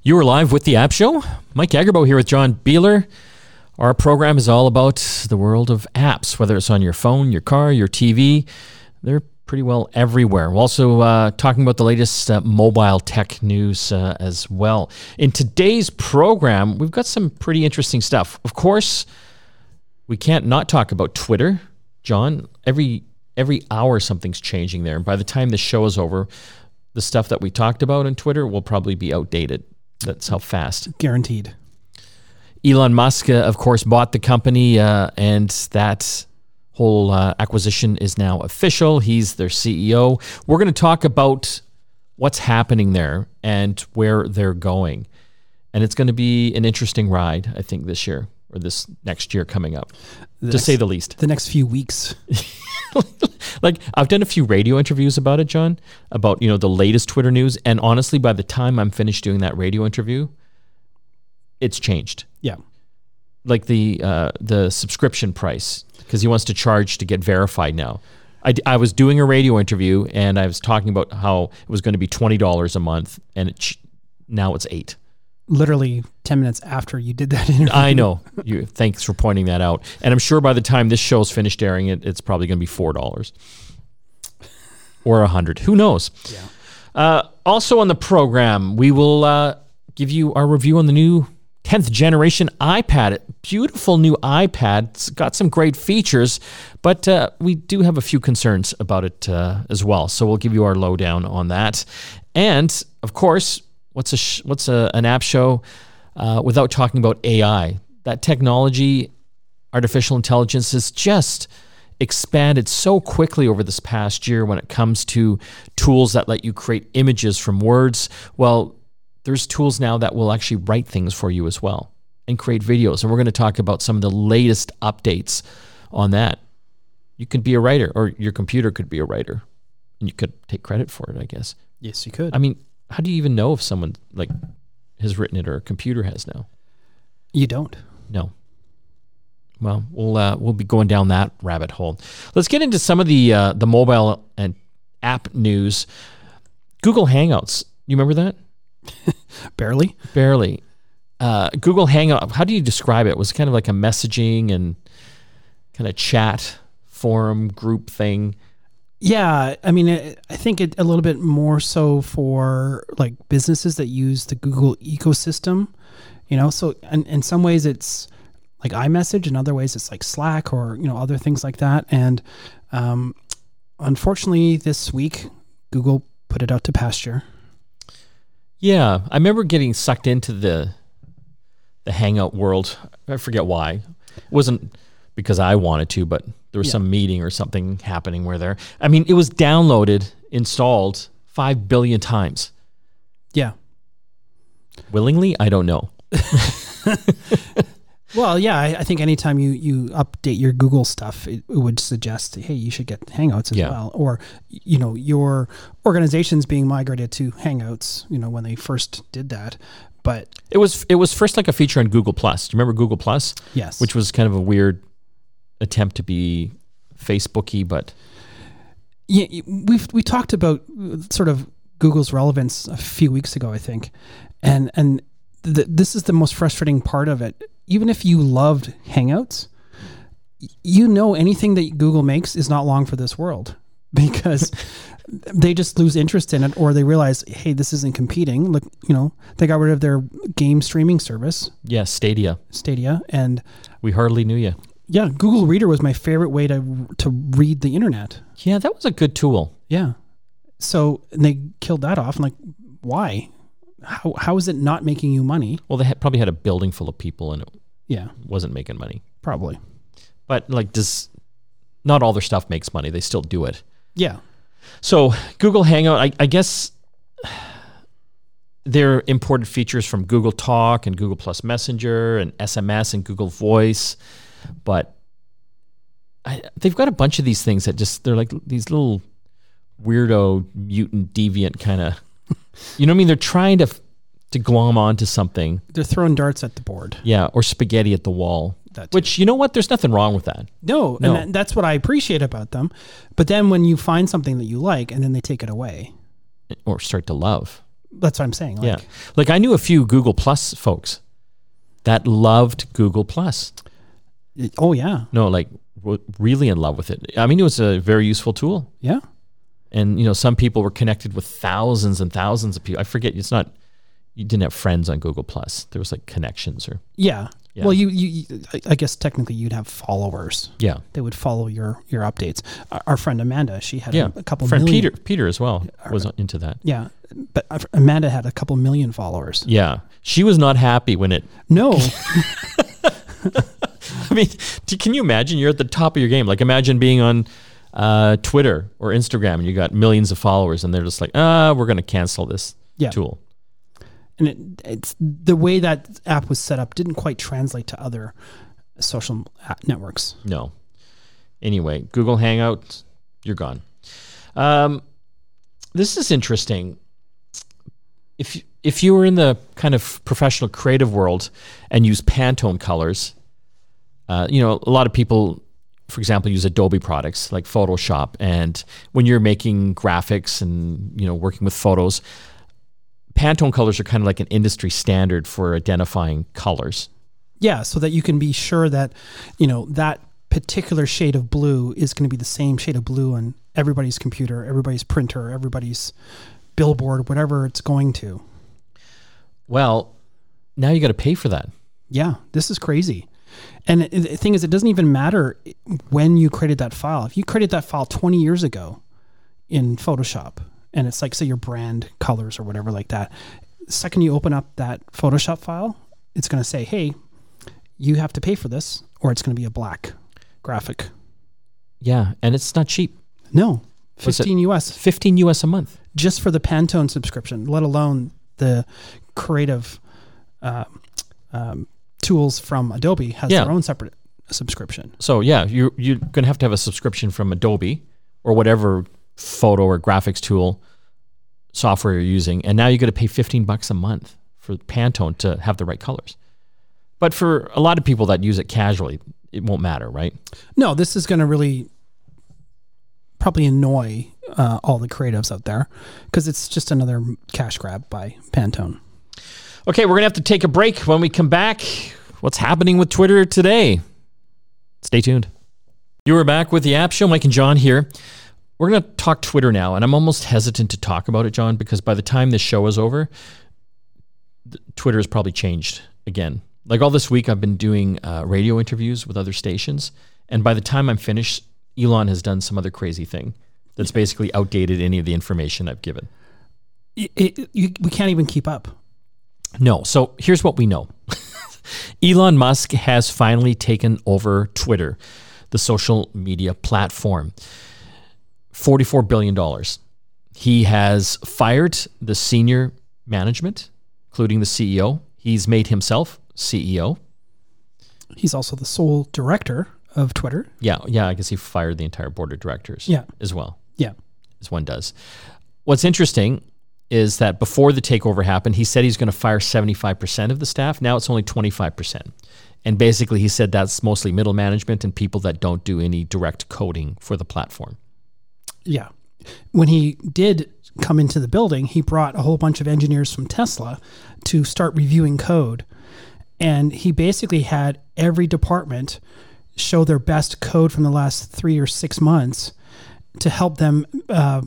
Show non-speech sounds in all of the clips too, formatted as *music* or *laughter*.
You are live with the App Show. Mike Agerbo here with John Biehler. Our program is all about the world of apps, whether it's on your phone, your car, your TV. They're pretty well everywhere. We're also uh, talking about the latest uh, mobile tech news uh, as well. In today's program, we've got some pretty interesting stuff. Of course, we can't not talk about Twitter. John, every every hour something's changing there. And by the time the show is over, the stuff that we talked about on Twitter will probably be outdated. That's how fast. Guaranteed. Elon Musk, uh, of course, bought the company, uh, and that whole uh, acquisition is now official. He's their CEO. We're going to talk about what's happening there and where they're going. And it's going to be an interesting ride, I think, this year or this next year coming up, The to next- say the least. The next few weeks. *laughs* like I've done a few radio interviews about it, John, about you know the latest Twitter news, and honestly, by the time I'm finished doing that radio interview, it's changed. Yeah. Like the uh, the subscription price because he wants to charge to get verified now. I, d- I was doing a radio interview and I was talking about how it was going to be twenty dollars a month, and it, ch- now it's eight. Literally 10 minutes after you did that *laughs* interview. I know. You, thanks for pointing that out. And I'm sure by the time this show's finished airing, it, it's probably going to be four dollars or a hundred. Who knows? Yeah. Uh, also on the program, we will uh, give you our review on the new 10th generation iPad. Beautiful new iPad. It's got some great features, but uh, we do have a few concerns about it uh, as well. So we'll give you our lowdown on that. And of course, what's a sh- what's a, an app show uh, without talking about AI? That technology, artificial intelligence, is just expanded so quickly over this past year when it comes to tools that let you create images from words. Well, there's tools now that will actually write things for you as well and create videos. And we're going to talk about some of the latest updates on that. You could be a writer, or your computer could be a writer, and you could take credit for it, I guess. Yes, you could. I mean, how do you even know if someone like has written it or a computer has now? you don't. No. Well, we'll uh, we'll be going down that rabbit hole. Let's get into some of the uh, the mobile and app news. Google Hangouts. You remember that? *laughs* Barely. Barely. Uh, Google Hangout. How do you describe it? it? Was kind of like a messaging and kind of chat forum group thing. Yeah, I mean, I think it a little bit more so for like businesses that use the Google ecosystem. You know, so in, in some ways it's like iMessage, in other ways it's like Slack or you know other things like that. And um, unfortunately, this week Google put it out to pasture. Yeah, I remember getting sucked into the the Hangout world. I forget why. It wasn't because I wanted to, but there was Yeah. some meeting or something happening where there. I mean, it was downloaded, installed five billion times. Yeah. Willingly, I don't know. *laughs* Well, yeah, I, I think anytime you you update your Google stuff, it, it would suggest, hey, you should get Hangouts as Yeah. well, or you know, your organization's being migrated to Hangouts. You know, when they first did that, but It was it was first like a feature on Google Plus. Do you remember Google Plus? yes, Which was kind of a weird attempt to be Facebooky, but yeah, we've we talked about uh, sort of Google's relevance a few weeks ago, I think, and and th- this is the most frustrating part of it. Even if you loved Hangouts, you know anything that Google makes is not long for this world *laughs* because they just lose interest in it or they realize, hey, this isn't competing. Look, you know, they got rid of their game streaming service, yeah, Stadia. Stadia, and We hardly knew you. Yeah, Google Reader was my favorite way to to read the internet. Yeah, that was a good tool. Yeah. So and they killed that off. I'm like, why? How how is it not making you money? Well, they had, probably had a building full of people and it Yeah, wasn't making money. probably. But like, does not all their stuff makes money? They still do it. Yeah. So Google Hangout, I, I guess they're imported features from Google Talk and Google Plus Messenger and SMS and Google Voice, but I, they've got a bunch of these things that just they're like these little weirdo mutant deviant kind of, *laughs* you know what I mean? They're trying to to glom onto something, They're throwing darts at the board. yeah, or spaghetti at the wall. Which you know what? There's nothing wrong with that. no, No. and that, that's what I appreciate about them. But then when you find something that you like and then they take it away, or start to love. That's what I'm saying. Like, yeah. Like I knew a few Google Plus folks that loved Google Plus. Oh yeah. No, like w- really in love with it. I mean, it was a very useful tool. Yeah. And you know, some people were connected with thousands and thousands of people. I forget. It's not. You didn't have friends on Google Plus. There was like connections or Yeah. Yeah. Well, you, you, I- guess technically you'd have followers. yeah, They would follow your your updates. Our, our friend Amanda, she had yeah. a, a couple Friend million. Peter, Peter as well was into that. Yeah, but Amanda had a couple million followers. Yeah, she was not happy when it. No, *laughs* *laughs* mean, can you imagine? You're at the top of your game. Like imagine being on uh, Twitter or Instagram and you got millions of followers, and they're just like, ah, we're going to cancel this Yeah. tool. and it, it's the way that app was set up didn't quite translate to other social networks. No. Anyway, Google Hangout, you're gone. Um, this is interesting. If if you were in the kind of professional creative world and use Pantone colors, uh, you know a lot of people, for example, use Adobe products like Photoshop, and when you're making graphics and you know working with photos, Pantone colors are kind of like an industry standard for identifying colors. Yeah, so that you can be sure that you know that particular shade of blue is going to be the same shade of blue on everybody's computer, everybody's printer, everybody's billboard, whatever it's going to. Well, now you got to pay for that. Yeah, this is crazy. And the thing is, it doesn't even matter when you created that file. If you created that file 20 years ago in Photoshop, and it's like, say, your brand colors or whatever like that, the second you open up that Photoshop file, it's going to say, hey, you have to pay for this, or it's going to be a black graphic. Yeah, and it's not cheap. No, 15 US 15 US a month. just for the Pantone subscription, let alone the creative uh, um, tools from Adobe has Yeah. their own separate subscription. So yeah, you you're going to have to have a subscription from Adobe or whatever photo or graphics tool software you're using, and now you got to pay 15 bucks a month for Pantone to have the right colors. But for a lot of people that use it casually, it won't matter, right? No, this is going to really probably annoy uh, all the creatives out there because it's just another cash grab by Pantone. Okay, we're going to have to take a break. When we come back, what's happening with Twitter today? Stay tuned. You are back with the App Show. Mike and John here. We're going to talk Twitter now, and I'm almost hesitant to talk about it, John, because by the time this show is over, Twitter has probably changed again. Like all this week, I've been doing uh, radio interviews with other stations, and by the time I'm finished, Elon has done some other crazy thing that's basically outdated any of the information I've given. It, it, you, we can't even keep up. No. So here's what we know *laughs* Elon Musk has finally taken over Twitter, the social media platform. $44 billion. He has fired the senior management, including the CEO. He's made himself CEO. He's also the sole director of Twitter. Yeah, yeah, I guess he fired the entire board of directors Yeah. as well. Yeah. as one does. What's interesting is that before the takeover happened, he said he's going to fire 75% of the staff. Now it's only 25%. And basically, he said that's mostly middle management and people that don't do any direct coding for the platform. Yeah. When he did come into the building, he brought a whole bunch of engineers from Tesla to start reviewing code. And he basically had every department show their best code from the last three or six months to help them uh,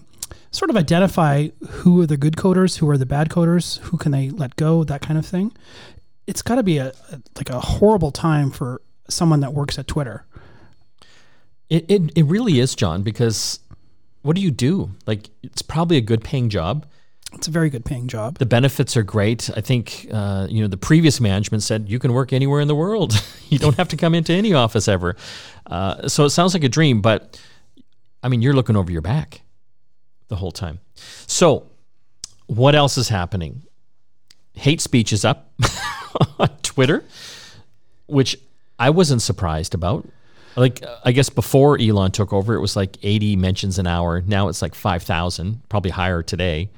sort of identify who are the good coders, who are the bad coders, who can they let go, that kind of thing. It's got to be a, a like a horrible time for someone that works at Twitter. It, it, it really is, John, because what do you do? Like, it's probably a good paying job. It's a very good paying job. The benefits are great. I think, uh, you know, the previous management said you can work anywhere in the world. *laughs* you don't have to come into any office ever. Uh, so it sounds like a dream, but I mean, you're looking over your back the whole time. So, what else is happening? Hate speech is up *laughs* on Twitter, which I wasn't surprised about. Like, uh, I guess before Elon took over, it was like 80 mentions an hour. Now it's like 5,000, probably higher today.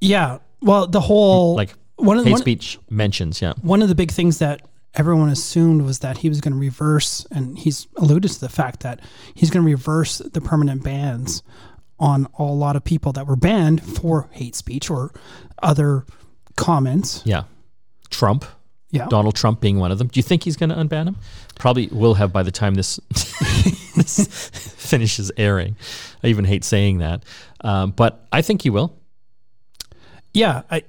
Yeah. Well, the whole Like, one of the hate one, speech mentions, yeah. one of the big things that everyone assumed was that he was going to reverse, and he's alluded to the fact that he's going to reverse the permanent bans on a lot of people that were banned for hate speech or other comments. Yeah. Trump. Yeah. Donald Trump being one of them. Do you think he's going to unban him? Probably will have by the time this, *laughs* this finishes airing. I even hate saying that, um, but I think he will. Yeah, I,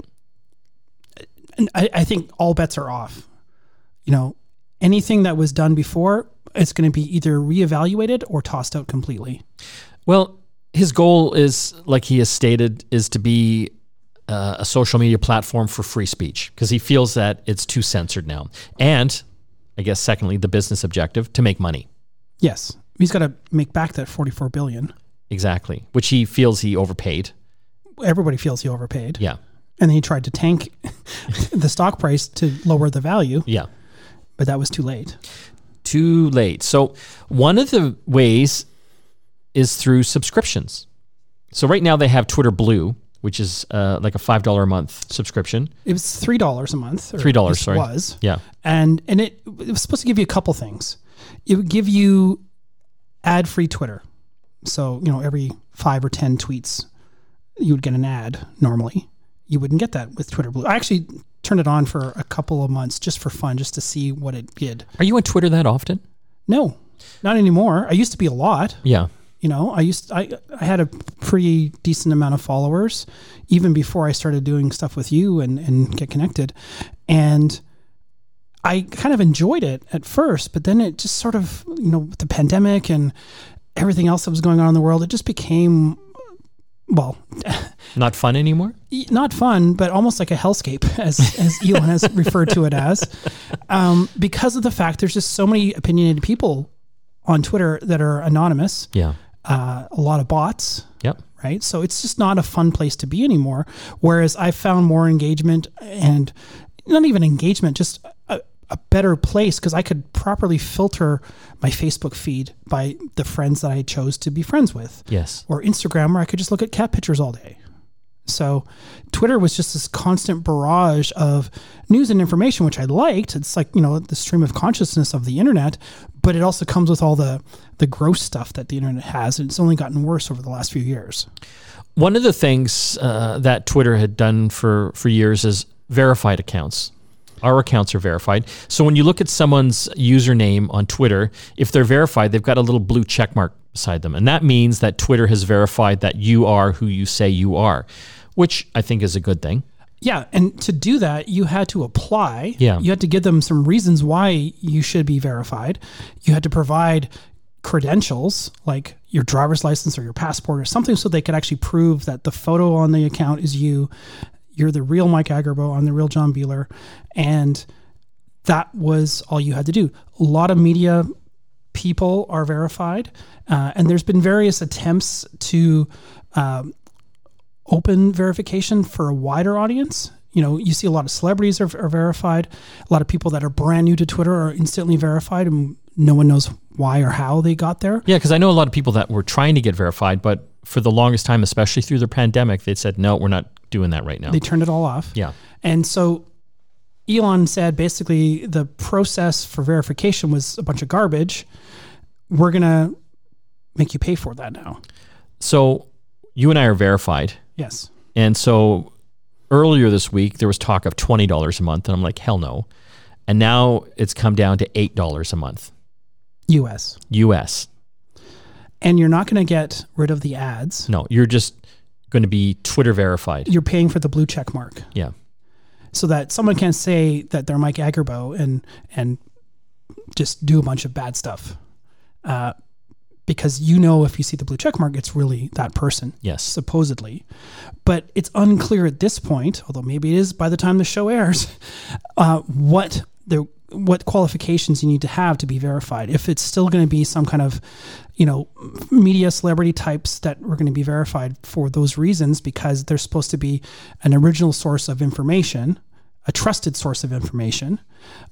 I, I think all bets are off. You know, anything that was done before, it's going to be either reevaluated or tossed out completely. Well, his goal is, like he has stated, is to be uh, a social media platform for free speech because he feels that it's too censored now. And I guess, secondly, the business objective to make money. Yes, he's got to make back that forty-four billion. Exactly, which he feels he overpaid. Everybody feels he overpaid. Yeah. And then he tried to tank *laughs* the stock price to lower the value. Yeah. But that was too late. Too late. So, one of the ways is through subscriptions. So, right now they have Twitter Blue, which is uh, like a $5 a month subscription. It was $3 a month. $3, sorry. was. Yeah. And and it, it was supposed to give you a couple things. It would give you ad-free Twitter. So, you know, every 5 or 10 tweets you would get an ad normally. You wouldn't get that with Twitter Blue. I actually turned it on for a couple of months just for fun, just to see what it did. Are you on Twitter that often? No, not anymore. I used to be a lot. Yeah. You know, I used I I had a pretty decent amount of followers even before I started doing stuff with you and and get connected, and I kind of enjoyed it at first, but then it just sort of you know with the pandemic and everything else that was going on in the world, it just became well, *laughs* not fun anymore. Not fun, but almost like a hellscape, *laughs* as as Elon has referred to it as, um, because of the fact there's just so many opinionated people on Twitter that are anonymous. Yeah, uh, a lot of bots. Yep. Right. So it's just not a fun place to be anymore. Whereas I found more engagement and not even engagement, just a, a better place because I could properly filter my Facebook feed by the friends that I chose to be friends with. Yes. Or Instagram where I could just look at cat pictures all day. So Twitter was just this constant barrage of news and information, which I liked. It's like, you know, the stream of consciousness of the internet, but it also comes with all the, the gross stuff that the internet has. And it's only gotten worse over the last few years. One of the things uh, that Twitter had done for, for years is verified accounts. Our accounts are verified. So when you look at someone's username on Twitter, if they're verified, they've got a little blue check mark beside them. And that means that Twitter has verified that you are who you say you are, which I think is a good thing. Yeah, and to do that, you had to apply. Yeah. You had to give them some reasons why you should be verified. You had to provide credentials like your driver's license or your passport or something so they could actually prove that the photo on the account is you you're the real Mike Agerbo. I'm the real John Biehler. And that was all you had to do. A lot of media people are verified. Uh, and there's been various attempts to um, open verification for a wider audience. You know, you see a lot of celebrities are, are verified. A lot of people that are brand new to Twitter are instantly verified, and no one knows why or how they got there. Yeah, because I know a lot of people that were trying to get verified, but for the longest time, especially through the pandemic, they said, no, we're not doing that right now. They turned it all off. Yeah. And so Elon said basically the process for verification was a bunch of garbage. We're going to make you pay for that now. So you and I are verified. Yes. And so earlier this week, there was talk of $20 a month. And I'm like, hell no. And now it's come down to $8 a month. US. US. And you're not going to get rid of the ads. No, you're just going to be Twitter verified. You're paying for the blue check mark. Yeah. So that someone can say that they're Mike Agerbo and and just do a bunch of bad stuff. Uh, because you know if you see the blue check mark, it's really that person. Yes. Supposedly. But it's unclear at this point, although maybe it is by the time the show airs, *laughs* uh, what the what qualifications you need to have to be verified. If it's still going to be some kind of, you know, media celebrity types that were going to be verified for those reasons because they're supposed to be an original source of information, a trusted source of information,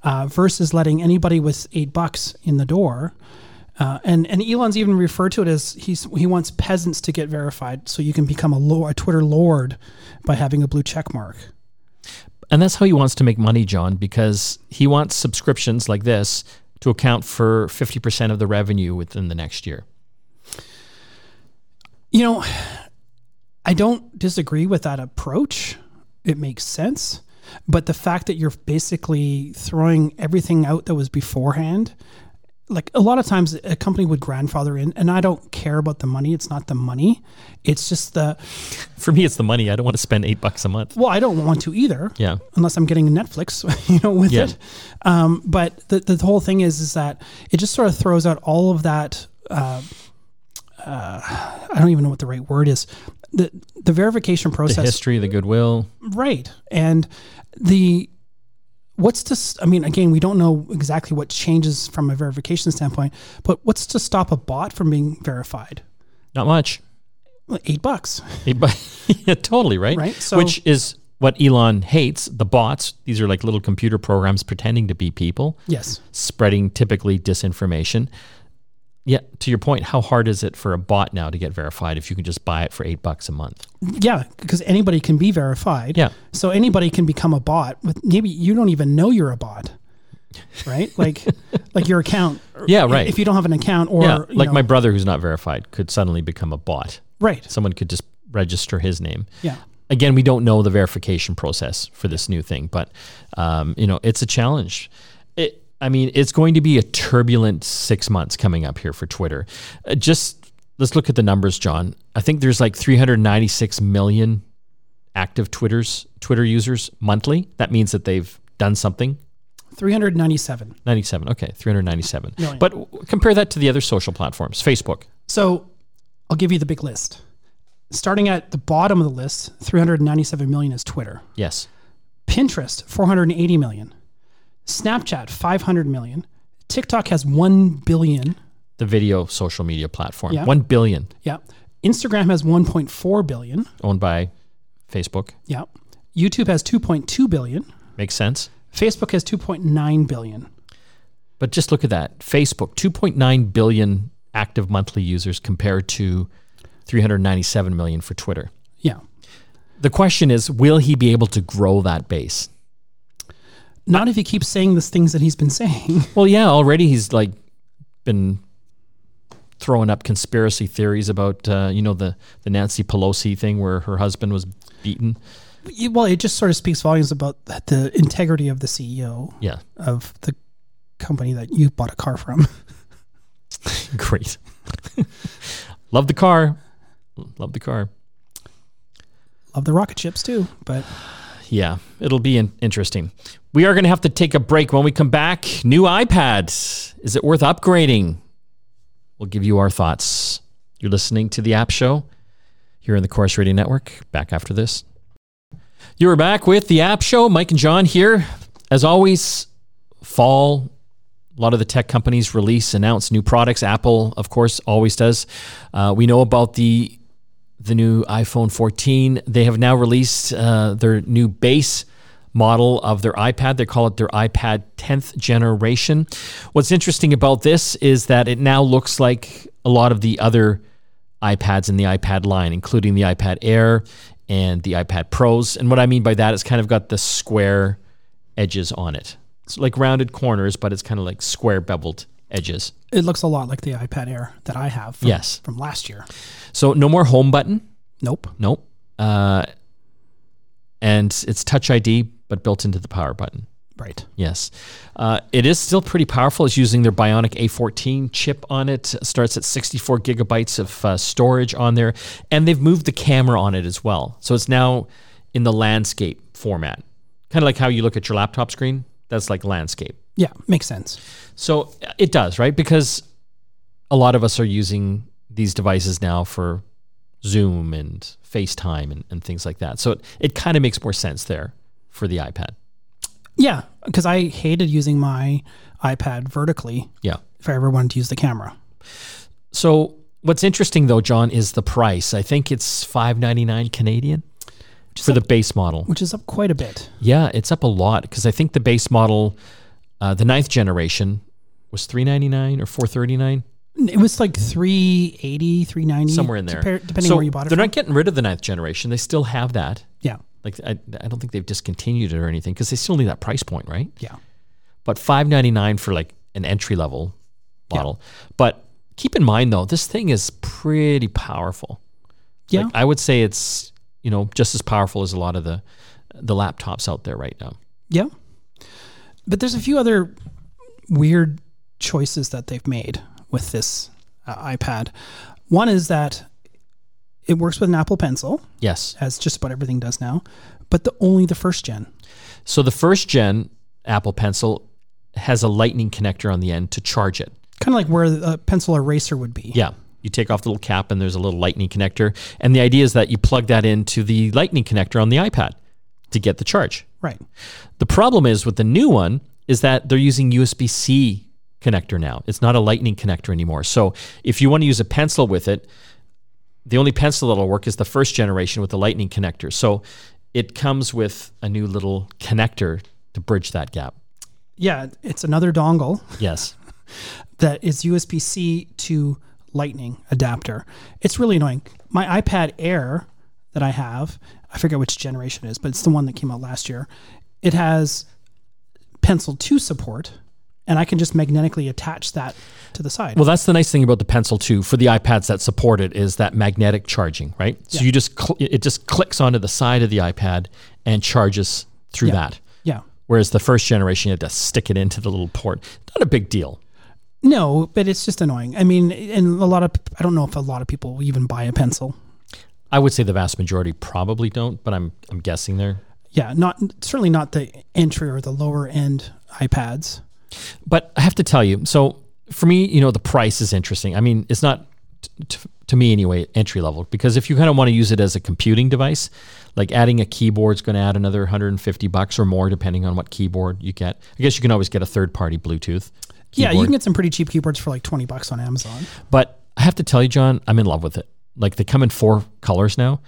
uh, versus letting anybody with eight bucks in the door. Uh, and and Elon's even referred to it as he's he wants peasants to get verified so you can become a, lord, a Twitter lord by having a blue check mark. And that's how he wants to make money, John, because he wants subscriptions like this to account for 50% of the revenue within the next year. You know, I don't disagree with that approach. It makes sense. But the fact that you're basically throwing everything out that was beforehand, like a lot of times a company would grandfather in, and I don't care about the money. It's not the money. It's just the, For me, it's the money. I don't want to spend eight bucks a month. well, I don't want to either. Yeah. unless I'm getting Netflix, *laughs* you know, with Yeah. it. Um, but the, the whole thing is, is that it just sort of throws out all of that. Uh, uh, I don't even know what the right word is. The the verification process. The history, the goodwill. right? And the what's this? I mean, again, we don't know exactly what changes from a verification standpoint, but what's to stop a bot from being verified? Not much. Well, Eight bucks, Eight bu- *laughs* yeah, totally, right? Right, so- Which is what Elon hates the bots. These are like little computer programs pretending to be people, yes. spreading typically disinformation. Yeah, to your point, how hard is it for a bot now to get verified if you can just buy it for eight bucks a month? Yeah, because anybody can be verified. Yeah. So anybody can become a bot with maybe you don't even know you're a bot. Right? *laughs* Like like your account. Yeah, right. If you don't have an account or yeah, like know- my brother who's not verified could suddenly become a bot. Right. Someone could just register his name. Yeah. Again, we don't know the verification process for this new thing, but um, you know, it's a challenge. I mean, it's going to be a turbulent six months coming up here for Twitter. Uh, just let's look at the numbers, John. I think there's like 396 million active Twitters Twitter users monthly. That means that they've done something 397. 97. Okay, 397. Million. But w- compare that to the other social platforms. Facebook. So I'll give you the big list. Starting at the bottom of the list, 397 million is Twitter. Yes. Pinterest, 480 million. Snapchat, 500 million. TikTok has 1 billion. The video social media platform. Yeah. 1 billion Yeah. Instagram has 1.4 billion. owned by Facebook. Yeah. YouTube has 2.2 billion. Makes sense. Facebook has 2.9 billion. But just look at that. Facebook, 2.9 billion active monthly users compared to 397 million for Twitter. Yeah. The question is, will he be able to grow that base? Not if he keeps saying the things that he's been saying. *laughs* Well, yeah, already he's like been throwing up conspiracy theories about uh, you know the the Nancy Pelosi thing where her husband was beaten. well, it just sort of speaks volumes about the integrity of the CEO Yeah, of the company that you bought a car from. *laughs* great. Love the car. Love the car. Love the rocket ships too, but Yeah, it'll be in- interesting. We are going to have to take a break. When we come back, new iPad. Is it worth upgrading? We'll give you our thoughts. You're listening to the App Show here in the Corus Radio Network. Back after this. You are back with the App Show. Mike and John here. As always, fall. A lot of the tech companies release, announce new products. Apple, of course, always does. Uh, we know about the the new iPhone 14. They have now released uh, their new base model of their iPad. They call it their iPad 10th generation. What's interesting about this is that it now looks like a lot of the other iPads in the iPad line, including the iPad Air and the iPad Pros. And what I mean by that is kind of got the square edges on it. It's like rounded corners, but it's kind of like square beveled edges. it looks a lot like the iPad Air that I have from, Yes. from last year. So no more home button. Nope. Nope. Uh, and it's Touch ID, but built into the power button. Right. Yes. Uh, it is still pretty powerful. It's using their Bionic A14 chip on it. Starts at 64 gigabytes of uh, storage on there. And they've moved the camera on it as well. So it's now in the landscape format. Kind of like how you look at your laptop screen. That's like landscape. Yeah, makes sense. So it does, right? Because a lot of us are using these devices now for Zoom and FaceTime and, and things like that. So it, it kind of makes more sense there for the iPad. Yeah, because I hated using my iPad vertically Yeah. if I ever wanted to use the camera. So what's interesting though, John, is the price. I think it's five ninety nine Canadian for the base model. which is up quite a bit. Yeah, it's up a lot because I think the base model, uh, the ninth generation, was three ninety nine or four thirty nine. It was like 380, 390 somewhere in there. depending so where you bought it They're from. not getting rid of the ninth generation. They still have that. yeah. Like I, I don't think they've discontinued it or anything because they still need that price point, right? Yeah. But five ninety nine for like an entry level model. But keep in mind though, this thing is pretty powerful. Yeah. Like, I would say it's you know just as powerful as a lot of the the laptops out there right now. Yeah. But there's a few other weird choices that they've made with this uh, iPad. One is that it works with an Apple Pencil, Yes. as just about everything does now, but the only the first gen. So the first gen Apple Pencil has a lightning connector on the end to charge it. Kind of like where a pencil eraser would be. Yeah. You take off the little cap and there's a little lightning connector. And the idea is that you plug that into the lightning connector on the iPad to get the charge. Right. The problem is with the new one is that they're using USB C connector now. It's not a lightning connector anymore. So if you want to use a pencil with it, the only pencil that'll work is the first generation with the lightning connector. So it comes with a new little connector to bridge that gap. Yeah, it's another dongle Yes. *laughs* that is USB C to Lightning adapter. It's really annoying. My iPad Air that I have, I forget which generation it is, but it's the one that came out last year. It has Pencil 2 support, and I can just magnetically attach that to the side. Well, that's the nice thing about the Pencil too for the iPads that support it is that magnetic charging, right? So Yeah. you just cl- it just clicks onto the side of the iPad and charges through Yeah. that. yeah. Whereas the first generation, you had to stick it into the little port. Not a big deal. No, but it's just annoying. I mean, and a lot of, I don't know if a lot of people even buy a pencil. I would say the vast majority probably don't, but I'm I'm guessing there. Yeah, not certainly not the entry or the lower end iPads. But I have to tell you, so for me, you know, the price is interesting. I mean, it's not t- to me anyway entry level because if you kind of want to use it as a computing device, like adding a keyboard is going to add another 150 bucks or more depending on what keyboard you get. I guess you can always get a third party Bluetooth. Yeah, you can get some pretty cheap keyboards for like 20 bucks on Amazon. But I have to tell you, John, I'm in love with it. Like they come in four colors now,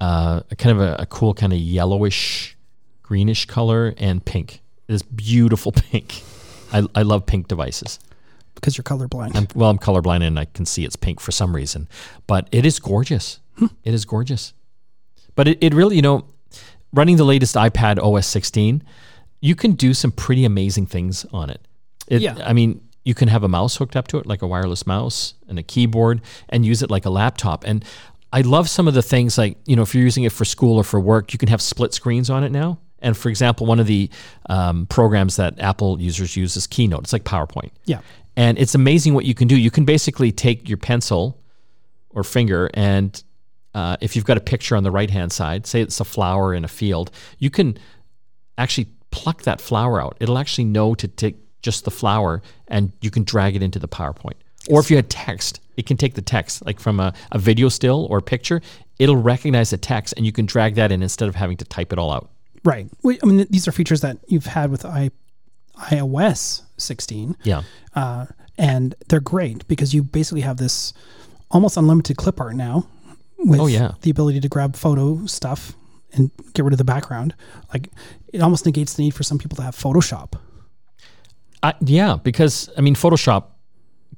uh, a kind of a, a cool kind of yellowish, greenish color and pink. This beautiful *laughs* pink. I, I love pink devices. because you're colorblind. I'm, well, I'm colorblind and I can see it's pink for some reason, but it is gorgeous. Hmm. It is gorgeous. But it, it really, you know, running the latest iPad OS 16, you can do some pretty amazing things on it. it Yeah. I mean, you can have a mouse hooked up to it, like a wireless mouse and a keyboard, and use it like a laptop. And I love some of the things like, you know, if you're using it for school or for work, you can have split screens on it now. And for example, one of the um, programs that Apple users use is Keynote. It's like PowerPoint. yeah. And it's amazing what you can do. You can basically take your pencil or finger, and uh, if you've got a picture on the right hand side, say it's a flower in a field, you can actually pluck that flower out. It'll actually know to take just the flower and you can drag it into the PowerPoint. Or if you had text, it can take the text, like from a, a video still or picture, it'll recognize the text and you can drag that in instead of having to type it all out. Right. I mean, these are features that you've had with I, iOS 16, Yeah. uh, and they're great because you basically have this almost unlimited clip art now with Oh, yeah. the ability to grab photo stuff and get rid of the background. Like, it almost negates the need for some people to have Photoshop. I, yeah, because I mean, Photoshop,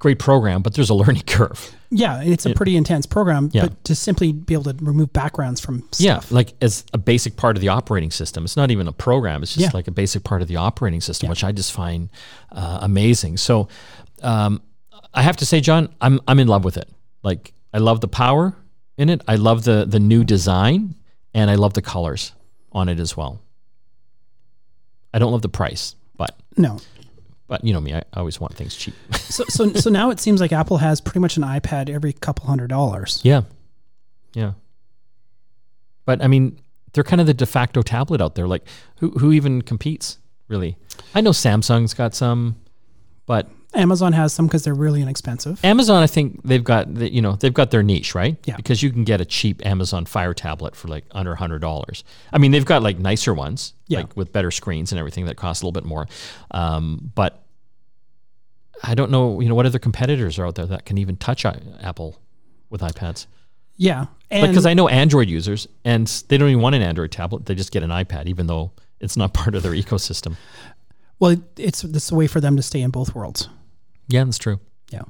great program, but there's a learning *laughs* curve. Yeah, it's a pretty intense program, Yeah. but to simply be able to remove backgrounds from stuff. Yeah, like as a basic part of the operating system. It's not even a program. It's just Yeah. like a basic part of the operating system, which I just find uh, amazing. So, um, I have to say, John, I'm I'm in love with it. Like, I love the power in it. I love the the new design, and I love the colors on it as well. I don't love the price, but No. But you know me, I, I always want things cheap. *laughs* So, so, so now it seems like Apple has pretty much an iPad every couple hundred dollars. Yeah. Yeah. But I mean, they're kind of the de facto tablet out there. Like who who even competes, really? I know Samsung's got some, but Amazon has some because they're really inexpensive. Amazon I think they've got the, you know, they've got their niche, right? Yeah. Because you can get a cheap Amazon Fire tablet for like under $100. I mean, they've got like nicer ones, Yeah. like with better screens and everything that cost a little bit more. Um, but I don't know, you know, what other competitors are out there that can even touch Apple with iPads? Yeah, because I know Android users and they don't even want an Android tablet; they just get an iPad, even though it's not *laughs* part of their ecosystem. well, it's this a way for them to stay in both worlds. Yeah, that's true. Yeah,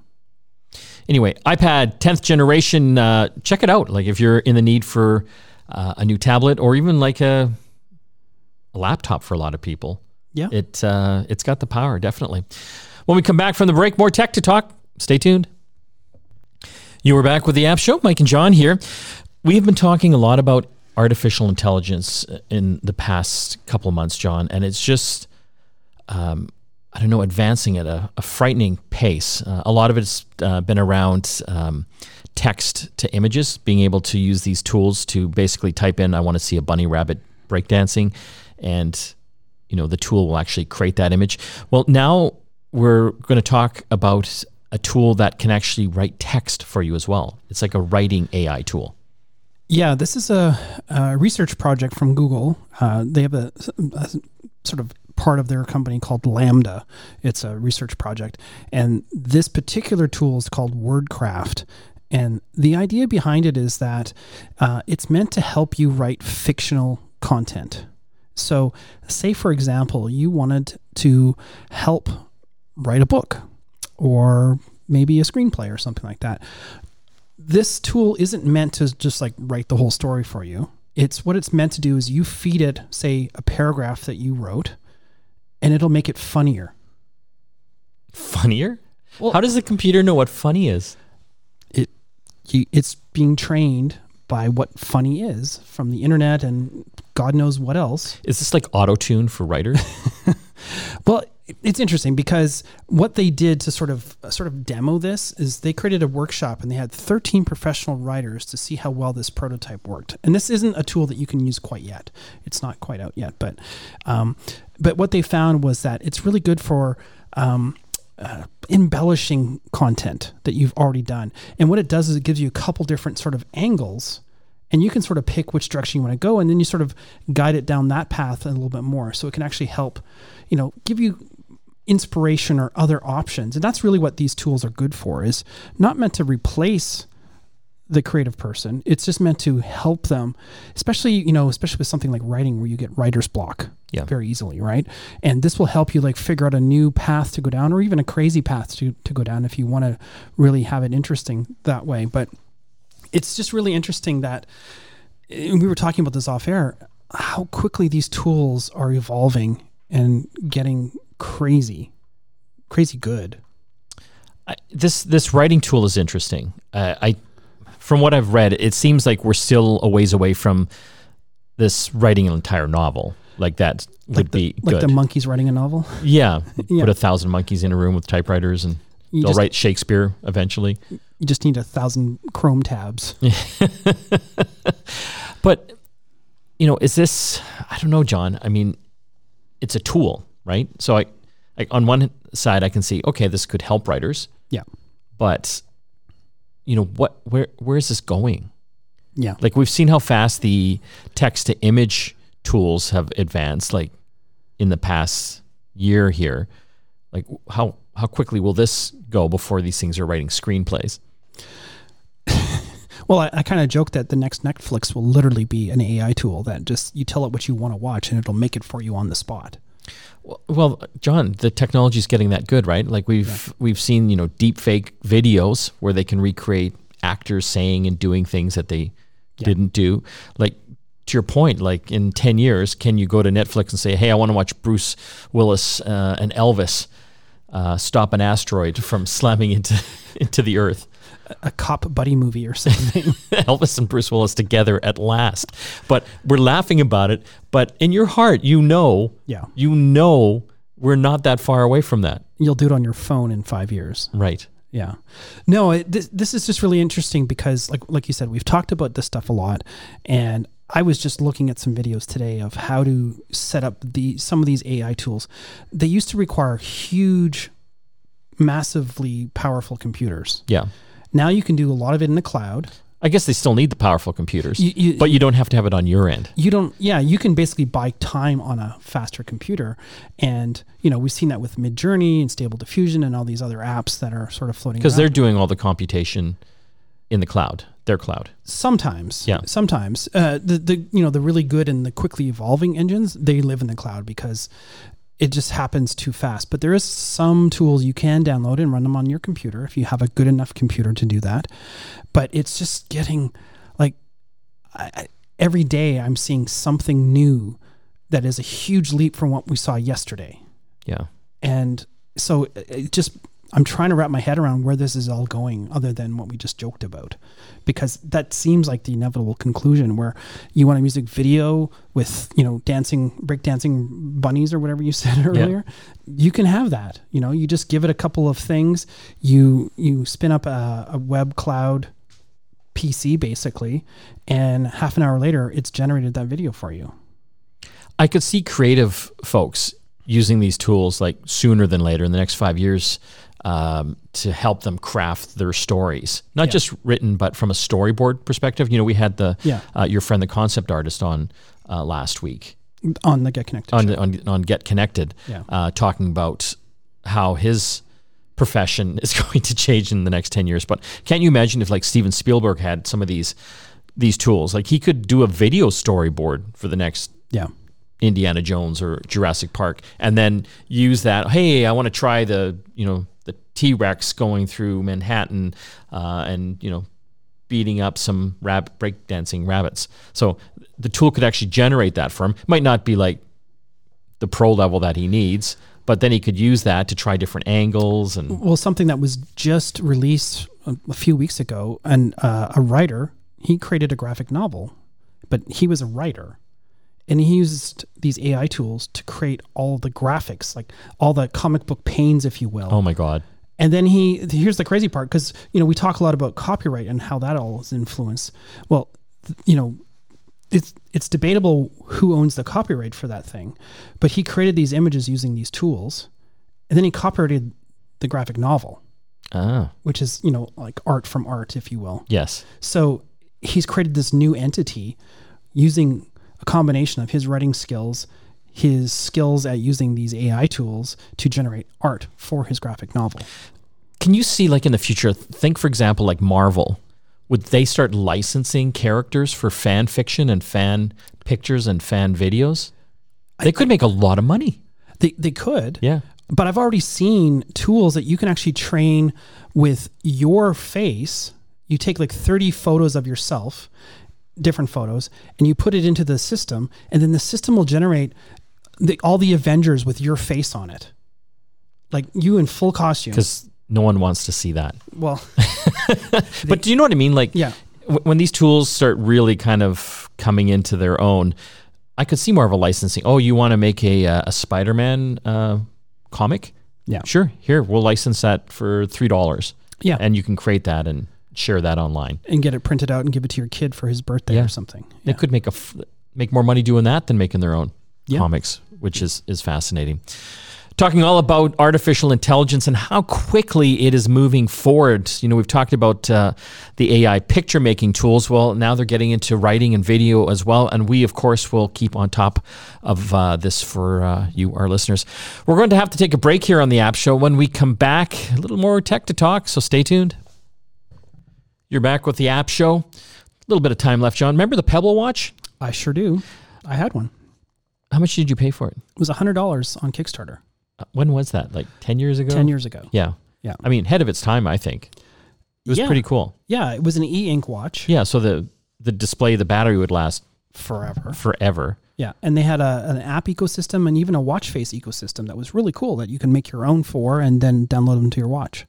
Anyway, iPad 10th generation. Uh, check it out. Like if you're in the need for uh, a new tablet or even like a, a laptop for a lot of people, yeah. it uh, it's got the power definitely. When we come back from the break, more tech to talk. Stay tuned. You are back with the App Show. Mike and John here. We've been talking a lot about artificial intelligence in the past couple of months, John, and it's just, um, I don't know, advancing at a, a frightening pace. Uh, a lot of it's uh, been around um, text to images, being able to use these tools to basically type in, I want to see a bunny rabbit breakdancing, and you know the tool will actually create that image. Well, now we're going to talk about a tool that can actually write text for you as well. It's like a writing AI tool. Yeah, this is a, a research project from Google. Uh, they have a, a, sort of part of their company called LaMDA. It's a research project. And this particular tool is called WordCraft. And the idea behind it is that uh, it's meant to help you write fictional content. So, say for example, you wanted to help write a book or maybe a screenplay or something like that this tool isn't meant to just like write the whole story for you. It's what it's meant to do is you feed it, say, a paragraph that you wrote, and it'll make it funnier. Funnier? Well, How does the computer know what funny is? It it's being trained by what funny is from the internet and God knows what else. Is this like auto tune for writers? *laughs* well, it's interesting because what they did to sort of sort of demo this is they created a workshop and they had 13 professional writers to see how well this prototype worked. And this isn't a tool that you can use quite yet; it's not quite out yet. But um, but what they found was that it's really good for um, uh, embellishing content that you've already done. And what it does is it gives you a couple different sort of angles and you can sort of pick which direction you want to go and then you sort of guide it down that path a little bit more so it can actually help you know give you inspiration or other options. And that's really what these tools are good for is not meant to replace the creative person. It's just meant to help them, especially, you know, especially with something like writing where you get writer's block yeah. very easily, right? And this will help you like figure out a new path to go down or even a crazy path to, to go down if you want to really have it interesting that way. But it's just really interesting that we were talking about this off air, how quickly these tools are evolving and getting crazy, crazy good. I, this this writing tool is interesting. Uh, I, from what I've read, it seems like we're still a ways away from this writing an entire novel. Like that would like the, be like the monkeys writing a novel. *laughs* Yeah, *laughs* yeah, put a thousand monkeys in a room with typewriters, and you they'll just, write Shakespeare eventually. You just need a thousand Chrome tabs. *laughs* but you know, is this? I don't know, John. I mean, it's a tool right? So I, I, on one side, I can see, okay, this could help writers. Yeah. But, you know, what, where, where is this going? Yeah. Like we've seen how fast the text to image tools have advanced, like in the past year here. Like how, how quickly will this go before these things are writing screenplays? *laughs* Well, I, I kind of joke that the next Netflix will literally be an AI tool that just you tell it what you want to watch and it'll make it for you on the spot. Well, John, the technology is getting that good, right? Like we've yeah. we've seen, you know, deep fake videos where they can recreate actors saying and doing things that they yeah. didn't do. Like to your point, like in 10 years, can you go to Netflix and say, "Hey, I want to watch Bruce Willis uh, and Elvis uh, stop an asteroid from slamming into *laughs* into the earth?" A cop buddy movie or *laughs* something. Elvis and Bruce Willis together at last. But we're laughing about it. But in your heart, you know, yeah, you know, we're not that far away from that. You'll do it on your phone in five years. Right. Yeah. No, it, this this is just really interesting because, like like you said, we've talked about this stuff a lot, and I was just looking at some videos today of how to set up the some of these AI tools. They used to require huge, massively powerful computers. Yeah now you can do a lot of it in the cloud. I guess they still need the powerful computers, you, you, but you don't have to have it on your end. You don't. Yeah, you can basically buy time on a faster computer, and you know we've seen that with Midjourney and Stable Diffusion and all these other apps that are sort of floating. Because they're doing all the computation in the cloud, their cloud. Sometimes, yeah. Sometimes, uh, the the you know the really good and the quickly evolving engines they live in the cloud because it just happens too fast. But there is some tools you can download and run them on your computer if you have a good enough computer to do that. But it's just getting like I, every day I'm seeing something new that is a huge leap from what we saw yesterday. Yeah. And so uh, it just I'm trying to wrap my head around where this is all going, other than what we just joked about, because that seems like the inevitable conclusion where you want a music video with you know dancing, breakdancing bunnies or whatever you *laughs* said earlier. You can have that. You know, you just give it a couple of things. You you spin up a, a web cloud PC basically, and half an hour later, it's generated that video for you. I could see creative folks using these tools like sooner than later in the next five years um, to help them craft their stories, not Yeah. just written, but from a storyboard perspective. You know, we had the Yeah. uh, your friend, the concept artist, on uh, last week On the Get Connected. on, on on Get Connected, Yeah. uh, talking about how his profession *laughs* is going to change in the next 10 years but can't you imagine if like steven spielberg had some of these these tools like he could do a video storyboard for the next yeah. indiana jones or jurassic park and then use that hey i want to try the you know the t-rex going through manhattan uh, and you know beating up some rabbit breakdancing rabbits. So the tool could actually generate that for him. It might not be like the pro level that he needs but then he could use that to try different angles and Well, something that was just released a, a few weeks ago, and uh, a writer he created a graphic novel, but he was a writer, and he used these AI tools to create all the graphics, like all the comic book panes, if you will. oh my god And then he here's the crazy part because you know we talk a lot about copyright and how that all is influenced. Well, you know, it's it's debatable who owns the copyright for that thing, but he created these images using these tools, and then he copyrighted the graphic novel, ah which is you know like art from art, if you will. yes So he's created this new entity using a combination of his writing skills, his skills at using these AI tools to generate art for his graphic novel. Can you see, like in the future, think for example, like Marvel, would they start licensing characters for fan fiction and fan pictures and fan videos? They could make a lot of money. They, they could. Yeah. But I've already seen tools that you can actually train with your face. You take like 30 photos of yourself, different photos, and you put it into the system, and then the system will generate the, all the Avengers with your face on it. Like you in full costume. Because no one wants to see that. Well, *laughs* But do you know what I mean? Like, yeah. w- when these tools start really kind of coming into their own, I could see more of a licensing. Oh, you want to make a, uh, a Spider Man uh, comic? Yeah. Sure. Here, we'll license that for $3. Yeah. And you can create that and share that online. And get it printed out and give it to your kid for his birthday Yeah. or something. They could make a f- make more money doing that than making their own Yeah. comics, which is is fascinating. Talking all about artificial intelligence and how quickly it is moving forward. You know, we've talked about uh, the AI picture making tools. Well, now they're getting into writing and video as well. And we, of course, will keep on top of uh, this for uh, you, our listeners. We're going to have to take a break here on the App Show. When we come back, a little more tech to talk. So stay tuned. You're back with the App Show. A little bit of time left, John. Remember the Pebble Watch? I sure do. I had one. How much did you pay for it? It was $100 on Kickstarter When was that? Like 10 years ago? 10 years ago. Yeah. Yeah. I mean, ahead of its time, I think. It was Yeah. pretty cool. Yeah, it was an e ink watch Yeah. So the, the display, the battery would last forever. forever. Yeah, and they had a, an app ecosystem and even a watch face ecosystem that was really cool that you can make your own for and then download them to your watch.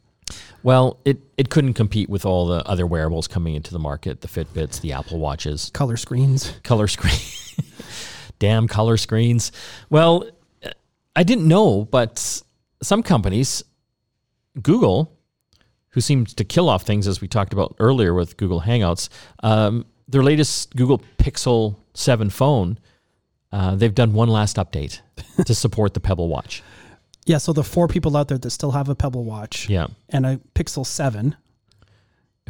Well, it, it couldn't compete with all the other wearables coming into the market the Fitbits, the Apple Watches, Color screens. color screen. *laughs* Damn color screens. Well, I didn't know, but some companies, Google, who seems to kill off things as we talked about earlier with Google Hangouts, um, their latest Google Pixel 7 phone, uh, they've done one last update *laughs* to support the Pebble Watch. Yeah, so the four people out there that still have a Pebble watch Yeah. and a Pixel 7,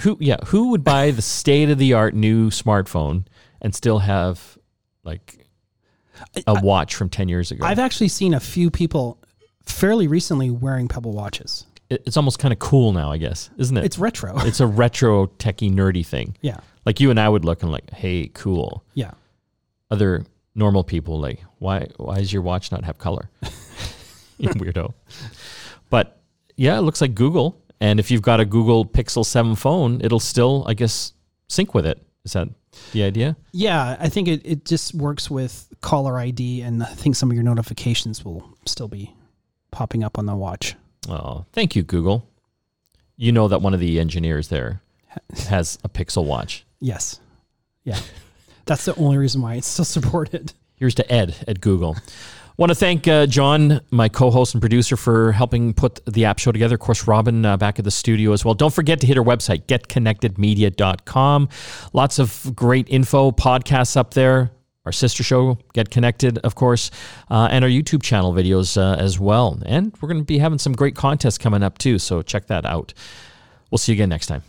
Who yeah, who would buy the state of the art new smartphone and still have like a watch from 10 years ago? I've actually seen a few people fairly recently wearing Pebble watches. It- it's almost kind of cool now, I guess, isn't it? It's retro. *laughs* it's a retro techie nerdy thing. yeah. Like you and I would look and like, hey, cool. Yeah. Other normal people like, why why does your watch not have color? *laughs* you weirdo. But yeah, it looks like Google. And if you've got a Google Pixel 7 phone, it'll still, I guess, sync with it. Is that the idea? Yeah, I think it, it just works with caller ID and I think some of your notifications will still be popping up on the watch. Oh, thank you, Google. You know that one of the engineers there has a Pixel Watch. Yes. Yeah. That's the only reason why it's still *laughs* supported. Here's to Ed at Google. Want to thank uh, John, my co-host and producer, for helping put the app show together. Of course, Robin uh, back at the studio as well. Don't forget to hit our website, getconnectedmedia.com. Lots of great info, podcasts up there. Our sister show, Get Connected, of course, uh, and our YouTube channel videos uh, as well. And we're going to be having some great contests coming up too, so check that out. We'll see you again next time.